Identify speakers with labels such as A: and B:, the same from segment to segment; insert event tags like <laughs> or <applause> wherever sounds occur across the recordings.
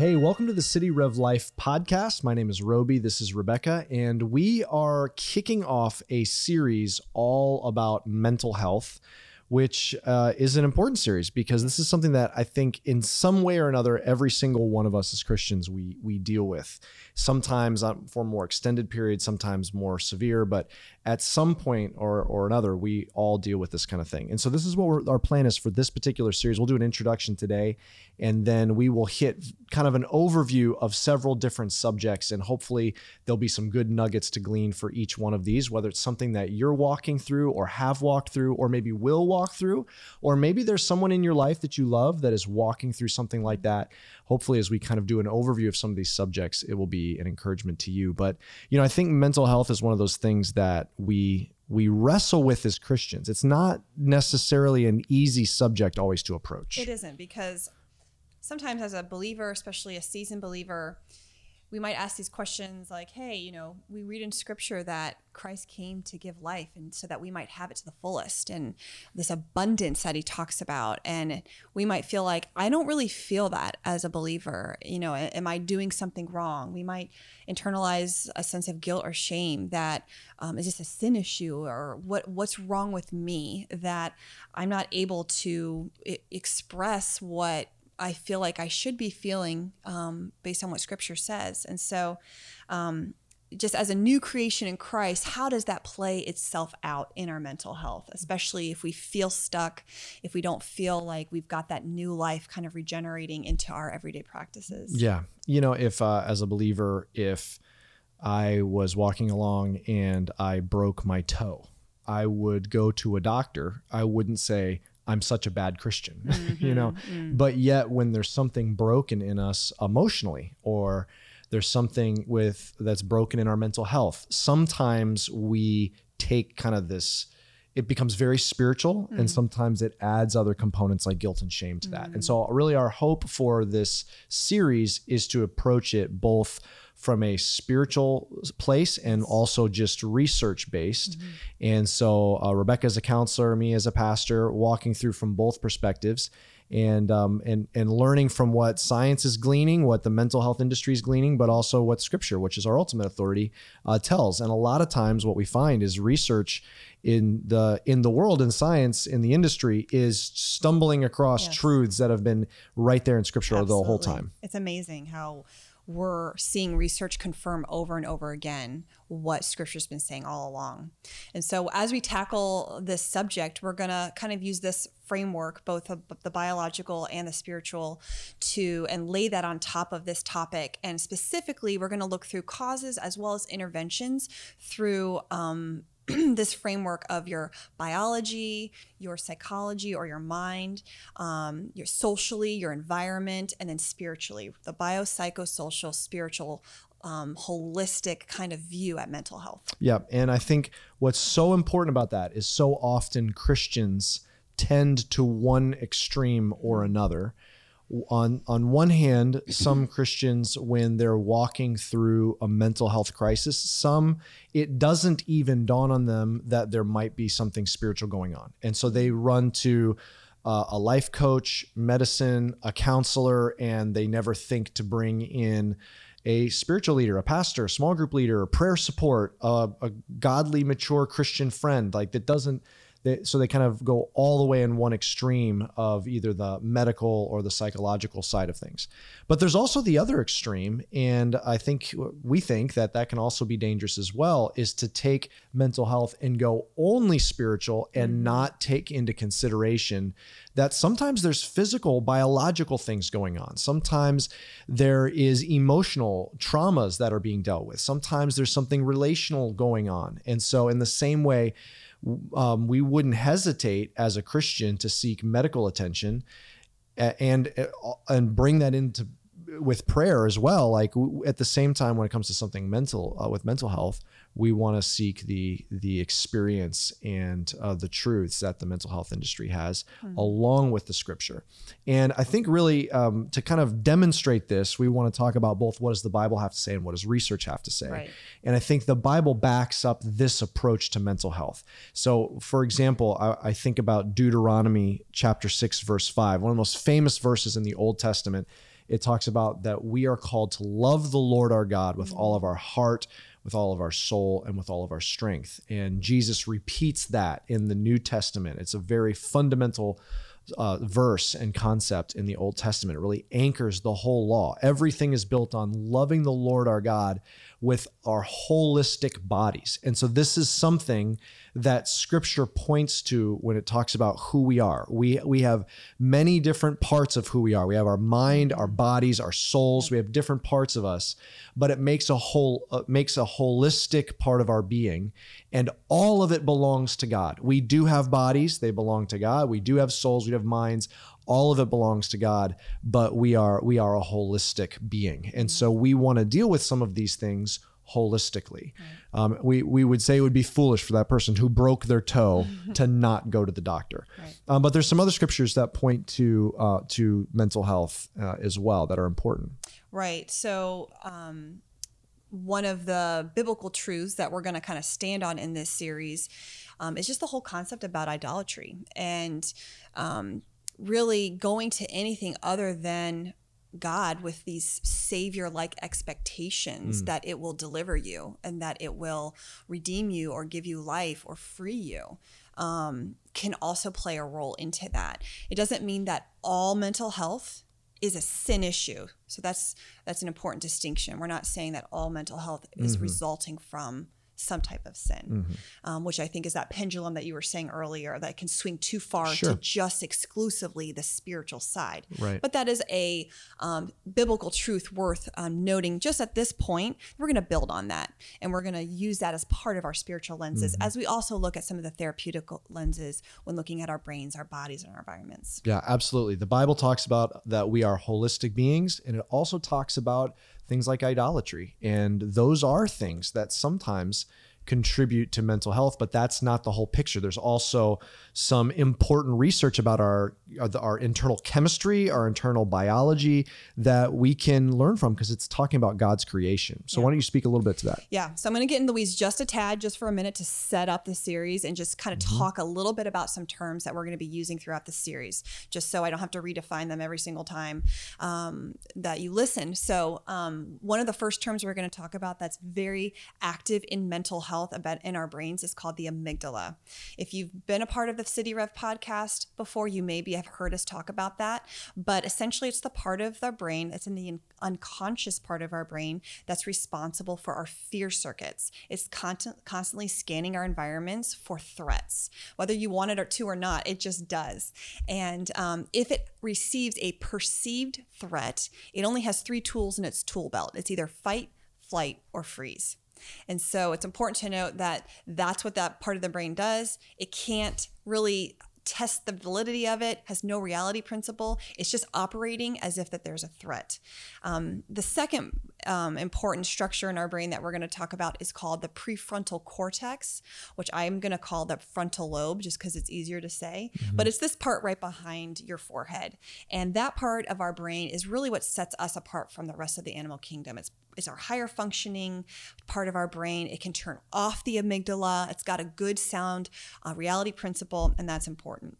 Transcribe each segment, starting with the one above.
A: Hey, welcome to the City Rev Life podcast. My name is Roby. This is Rebecca, and we are kicking off a series all about mental health which uh, is an important series because this is something that I think, in some way or another, every single one of us as Christians we we deal with. Sometimes for more extended periods, sometimes more severe, but at some point or or another, we all deal with this kind of thing. And so, this is what our plan is for this particular series. We'll do an introduction today, and then we will hit kind of an overview of several different subjects, and hopefully, there'll be some good nuggets to glean for each one of these, whether it's something that you're walking through, or have walked through, or maybe will walk walk through, or maybe there's someone in your life that you love that is walking through something like that. Hopefully, as we kind of do an overview of some of these subjects, it will be an encouragement to you. But, you know, I think mental health is one of those things that we we wrestle with as Christians. It's not necessarily an easy subject always to approach.
B: It isn't because sometimes as a believer, especially a seasoned believer, we might ask these questions like, hey, you know, we read in scripture that Christ came to give life and so that we might have it to the fullest and this abundance that he talks about. And we might feel like, I don't really feel that as a believer. You know, am I doing something wrong? We might internalize a sense of guilt or shame that um, is this a sin issue or what what's wrong with me that I'm not able to I- express what I feel like I should be feeling um, based on what Scripture says. And so, um, just as a new creation in Christ, how does that play itself out in our mental health, especially if we feel stuck, if we don't feel like we've got that new life kind of regenerating into our everyday practices?
A: Yeah. You know, if uh, as a believer, if I was walking along and I broke my toe, I would go to a doctor. I wouldn't say, I'm such a bad Christian, <laughs> mm-hmm, you know. Mm. But yet, when there's something broken in us emotionally, or there's something with that's broken in our mental health, sometimes we take kind of this. It becomes very spiritual, mm. and sometimes it adds other components like guilt and shame to mm. that. And so, really, our hope for this series is to approach it both from a spiritual place and also just research based. Mm-hmm. And so uh, Rebecca as a counselor, me as a pastor, walking through from both perspectives and um, and and learning from what science is gleaning, what the mental health industry is gleaning, but also what Scripture, which is our ultimate authority, uh, tells. And a lot of times, what we find is research in the in the world in science in the industry is stumbling across yes. truths that have been right there in Scripture Absolutely. the whole time.
B: It's amazing how we're seeing research confirm over and over again what scripture's been saying all along. And so as we tackle this subject, we're going to kind of use this framework, both the biological and the spiritual, to and lay that on top of this topic. And specifically, we're going to look through causes as well as interventions through um, <clears throat> this framework of your biology, your psychology or your mind, um, your socially, your environment, and then spiritually, the biopsychosocial, spiritual um, holistic kind of view at mental health.
A: Yeah. And I think what's so important about that is so often Christians tend to one extreme or another on on one hand <clears throat> some christians when they're walking through a mental health crisis some it doesn't even dawn on them that there might be something spiritual going on. And so they run to uh, a life coach medicine a counselor and they never think to bring in a spiritual leader, a pastor, a small group leader, a prayer support, uh, a godly, mature Christian friend, like that doesn't they, so they kind of go all the way in one extreme of either the medical or the psychological side of things. But there's also the other extreme, and I think we think that that can also be dangerous as well, is to take mental health and go only spiritual and mm-hmm. not take into consideration that sometimes there's physical, biological things going on. Sometimes there is emotional traumas that are being dealt with. Sometimes there's something relational going on. And so, in the same way, um, we wouldn't hesitate as a Christian to seek medical attention and uh, and bring that into with prayer as well like w- at the same time when it comes to something mental uh, with mental health we want to seek the the experience and uh, the truths that the mental health industry has along with the scripture and i think really um, to kind of demonstrate this we want to talk about both what does the bible have to say and what does research have to say
B: Right.
A: and I think the Bible backs up this approach to mental health. So, for example, I, I think about Deuteronomy chapter 6, verse 5, one of the most famous verses in the Old Testament. It talks about that we are called to love the Lord our God with all of our heart, with all of our soul, and with all of our strength. And Jesus repeats that in the New Testament. It's a very fundamental uh, verse and concept in the Old Testament. It really anchors the whole law. Everything is built on loving the Lord our God with our holistic bodies. And so this is something that scripture points to when it talks about who we are. We we have many different parts of who we are. We have our mind, our bodies, our souls. We have different parts of us, but it makes a whole uh, makes a holistic part of our being and all of it belongs to God. We do have bodies, they belong to God. We do have souls, we have minds. All of it belongs to God, but we are we are a holistic being. And so we want to deal with some of these things holistically. Um, we we would say it would be foolish for that person who broke their toe <laughs> to not go to the doctor.
B: Right.
A: Um, but there's some other scriptures that point to uh, to mental health uh, as well that are important.
B: Right. So, um, one of the biblical truths that we're going to kind of stand on in this series um, is just the whole concept about idolatry and um, really going to anything other than God with these savior like expectations that it will deliver you and that it will redeem you or give you life or free you um, can also play a role into that. It doesn't mean that all mental health is a sin issue. So that's that's an important distinction. We're not saying that all mental health is resulting from some type of sin, um, which I think is that pendulum that you were saying earlier that can swing too far
A: Sure.
B: to just exclusively the spiritual side.
A: Right.
B: But that is a um, biblical truth worth um, noting. Just at this point, we're going to build on that, and we're going to use that as part of our spiritual lenses,
A: Mm-hmm.
B: as we also look at some of the therapeutic lenses when looking at our brains, our bodies, and our environments.
A: Yeah, absolutely. The Bible talks about that we are holistic beings, and it also talks about things like idolatry. And those are things that sometimes contribute to mental health, but that's not the whole picture. There's also some important research about our our, our internal chemistry, our internal biology that we can learn from because it's talking about God's creation. So why don't you speak a little bit to that?
B: Yeah, so I'm going to get in the weeds just a tad, just for a minute to set up the series and just kind of talk a little bit about some terms that we're going to be using throughout the series, just so I don't have to redefine them every single time um, that you listen. So, um, one of the first terms we're going to talk about that's very active in mental health about in our brains is called the amygdala. If you've been a part of the City Rev podcast before, you maybe have heard us talk about that, but essentially it's the part of the brain that's in the unconscious part of our brain that's responsible for our fear circuits. It's constant, constantly scanning our environments for threats. Whether you want it or to or not, it just does. And um, if it receives a perceived threat, it only has three tools in its tool belt it's either fight, flight, or freeze. And so it's important to note that that's what that part of the brain does. It can't really test the validity of it has no reality principle. It's just operating as if that there's a threat. Um, the second um, important structure in our brain that we're going to talk about is called the prefrontal cortex which i'm going to call the frontal lobe just because it's easier to say. But it's this part right behind your forehead. And that part of our brain is really what sets us apart from the rest of the animal kingdom. It's it's our higher functioning part of our brain. It can turn off the amygdala. It's got a good sound uh, reality principle, and that's important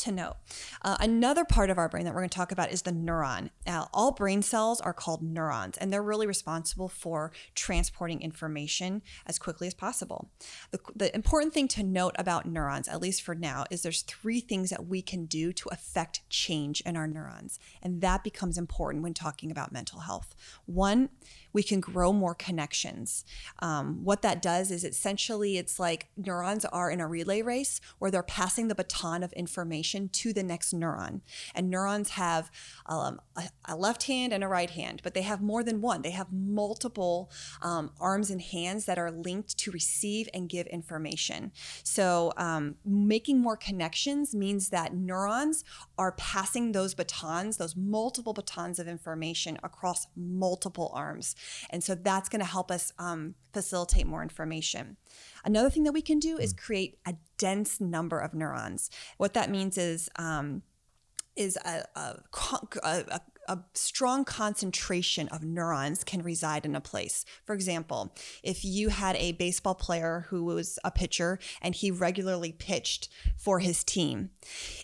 B: to know. Uh, another part of our brain that we're going to talk about is the neuron. Now, all brain cells are called neurons, and they're really responsible for transporting information as quickly as possible. The, the important thing to note about neurons, at least for now, is there's three things that we can do to affect change in our neurons, and that becomes important when talking about mental health. One, we can grow more connections. Um, what that does is essentially it's like neurons are in a relay race where they're passing the baton of information to the next neuron. And neurons have um, a, a, left hand and a right hand, but they have more than one. They have multiple um, arms and hands that are linked to receive and give information. So um, making more connections means that neurons are passing those batons, those multiple batons of information across multiple arms. And so that's going to help us um, facilitate more information. Another thing that we can do is hmm. create a dense number of neurons. What that means is um, is a, a, a, a strong concentration of neurons can reside in a place. For example, if you had a baseball player who was a pitcher and he regularly pitched for his team,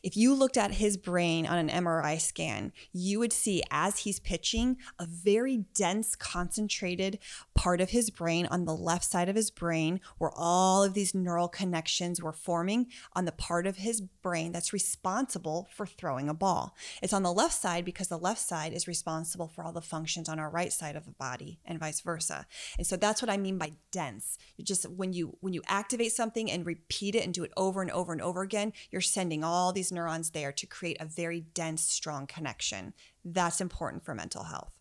B: if you looked at his brain on an MRI scan, you would see as he's pitching a very dense, concentrated part of his brain on the left side of his brain where all of these neural connections were forming on the part of his brain that's responsible for throwing a ball. It's on the left side because the left side side is responsible for all the functions on our right side of the body and vice versa. And so that's what I mean by dense. You just when you when you activate something and repeat it and do it over and over and over again, you're sending all these neurons there to create a very dense strong connection. That's important for mental health.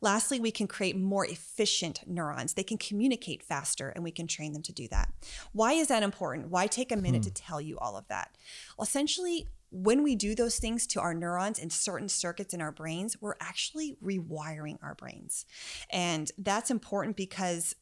B: Lastly, we can create more efficient neurons. They can communicate faster and we can train them to do that. Why is that important? Why take a minute hmm. to tell you all of that? Well, essentially, when we do those things to our neurons and certain circuits in our brains, we're actually rewiring our brains. And that's important because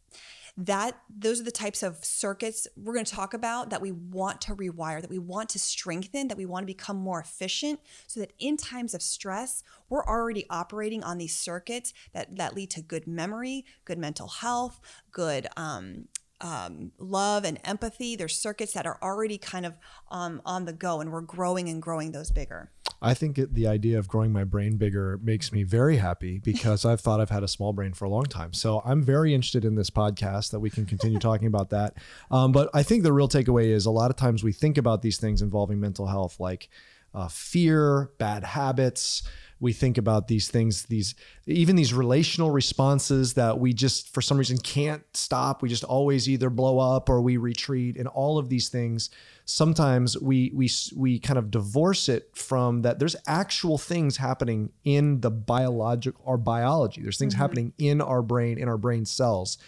B: that those are the types of circuits we're going to talk about that we want to rewire that we want to strengthen that we want to become more efficient so that in times of stress we're already operating on these circuits that that lead to good memory good mental health good um, um, love and empathy. There's circuits that are already kind of um, on the go, and we're growing and growing those bigger.
A: I think it, the idea of growing my brain bigger makes me very happy because I've thought I've had a small brain for a long time. So I'm very interested in this podcast that we can continue talking about that. Um, but I think the real takeaway is a lot of times we think about these things involving mental health, like uh, fear, bad habits. We think about these things these even these relational responses that we just for some reason can't stop. We just always either blow up or we retreat and all of these things. Sometimes we we we kind of divorce it from that there's actual things happening in the biological our biology. There's things mm-hmm. happening in our brain in our brain cells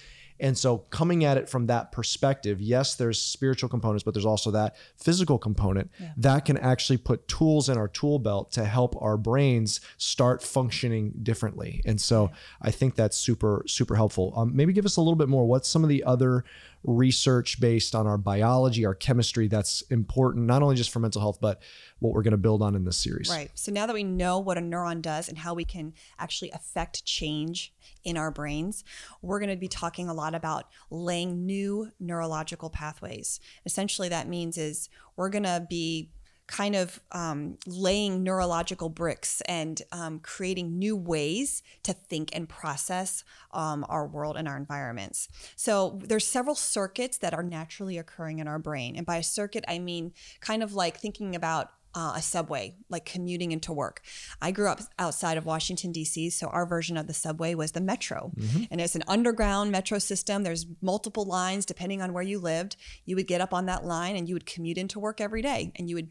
A: and so coming at it from that perspective, yes, there's spiritual components, but there's also that physical component yeah. that can actually put tools in our tool belt to help our brains start functioning differently. And so I think that's super, super helpful. Um, maybe give us a little bit more. What's some of the other research based on our biology, our chemistry that's important, not only just for mental health, but what we're going to build on in this series.
B: Right. So now that we know what a neuron does and how we can actually affect change in our brains, we're going to be talking a lot about laying new neurological pathways. Essentially, that means is we're going to be kind of um, laying neurological bricks and um, creating new ways to think and process um, our world and our environments. So there's several circuits that are naturally occurring in our brain, and by a circuit I mean kind of like thinking about uh, a subway, like commuting into work. I grew up outside of Washington, D.C., so our version of the subway was the metro. Mm-hmm. And it's an underground metro system. There's multiple lines depending on where you lived. You would get up on that line and you would commute into work every day. And you would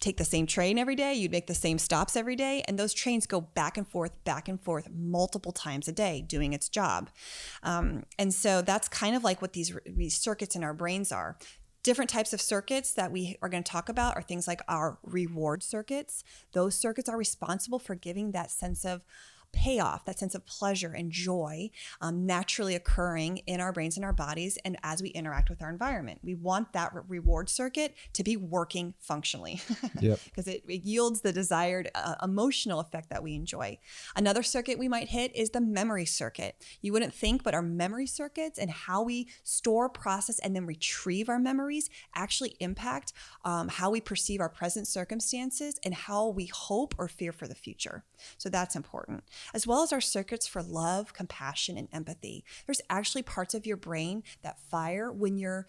B: take the same train every day, you'd make the same stops every day, and those trains go back and forth, back and forth multiple times a day doing its job. Um, and so that's kind of like what these, these circuits in our brains are. Different types of circuits that we are going to talk about are things like our reward circuits. Those circuits are responsible for giving that sense of payoff, that sense of pleasure and joy um, naturally occurring in our brains and our bodies and as we interact with our environment. We want that re- reward circuit to be working functionally because <laughs> yep. it, it, yields the desired uh, emotional effect that we enjoy. Another circuit we might hit is the memory circuit. You wouldn't think, but our memory circuits and how we store, process, and then retrieve our memories actually impact um, how we perceive our present circumstances and how we hope or fear for the future. So that's important as well as our circuits for love, compassion, and empathy. There's actually parts of your brain that fire when you're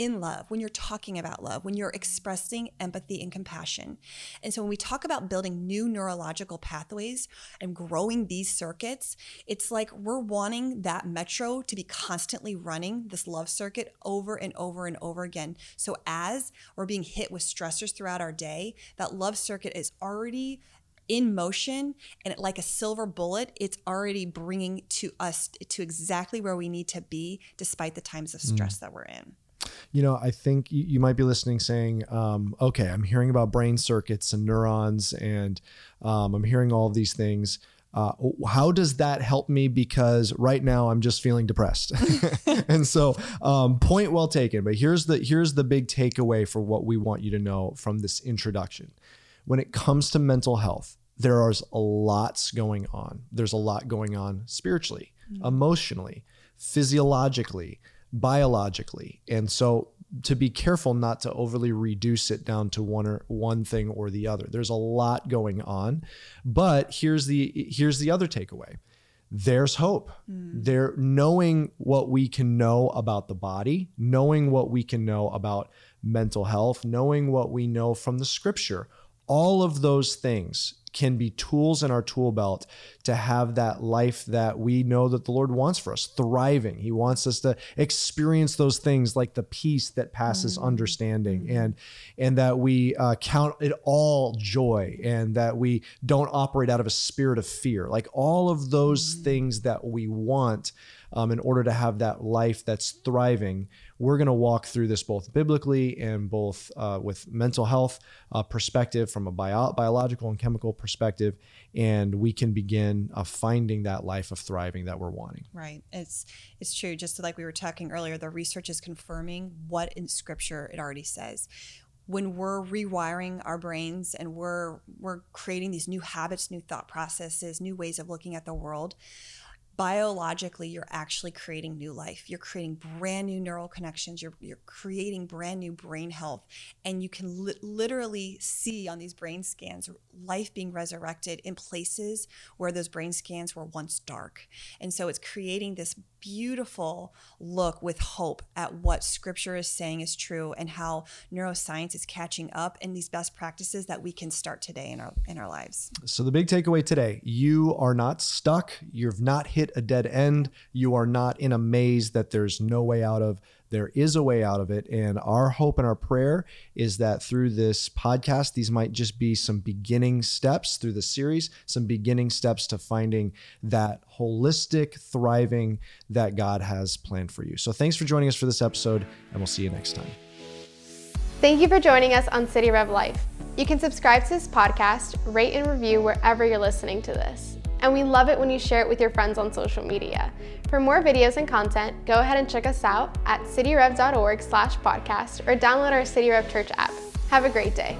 B: in love, when you're talking about love, when you're expressing empathy and compassion. And so when we talk about building new neurological pathways and growing these circuits, it's like we're wanting that metro to be constantly running this love circuit over and over and over again. So as we're being hit with stressors throughout our day, that love circuit is already in motion and like a silver bullet it's already bringing to us to exactly where we need to be despite the times of stress mm. that we're in
A: you know i think you, you might be listening saying um, okay i'm hearing about brain circuits and neurons and um, i'm hearing all of these things uh, how does that help me? Because right now I'm just feeling depressed, <laughs> and so um, point well taken. But here's the here's the big takeaway for what we want you to know from this introduction. When it comes to mental health, there is a lots going on. There's a lot going on spiritually, mm-hmm. emotionally, physiologically, biologically. And so to be careful not to overly reduce it down to one or one thing or the other. There's a lot going on. But here's the here's the other takeaway. There's hope. Mm. There knowing what we can know about the body, knowing what we can know about mental health, knowing what we know from the scripture. All of those things can be tools in our tool belt to have that life that we know that the Lord wants for us, thriving. He wants us to experience those things like the peace that passes mm-hmm. understanding, mm-hmm. and and that we uh, count it all joy, and that we don't operate out of a spirit of fear. Like all of those mm-hmm. things that we want um, in order to have that life that's thriving we're going to walk through this both biblically and both uh, with mental health uh, perspective from a bio- biological and chemical perspective and we can begin uh, finding that life of thriving that we're wanting.
B: Right. It's it's true. Just like we were talking earlier the research is confirming what in scripture it already says. When we're rewiring our brains and we're we're creating these new habits new thought processes new ways of looking at the world biologically you're actually creating new life. You're creating brand new neural connections. You're, you're creating brand new brain health. And you can li- literally see on these brain scans life being resurrected in places where those brain scans were once dark. And so it's creating this beautiful look with hope at what scripture is saying is true and how neuroscience is catching up in these best practices that we can start today in our in our lives.
A: So the big takeaway today, you are not stuck, you've not hit a dead end, you are not in a maze that there's no way out of there is a way out of it. And our hope and our prayer is that through this podcast, these might just be some beginning steps through the series, some beginning steps to finding that holistic thriving that God has planned for you. So thanks for joining us for this episode, and we'll see you next time.
C: Thank you for joining us on City Rev Life. You can subscribe to this podcast, rate and review wherever you're listening to this and we love it when you share it with your friends on social media. For more videos and content, go ahead and check us out at cityrev.org slash podcast or download our City Rev Church app. Have a great day.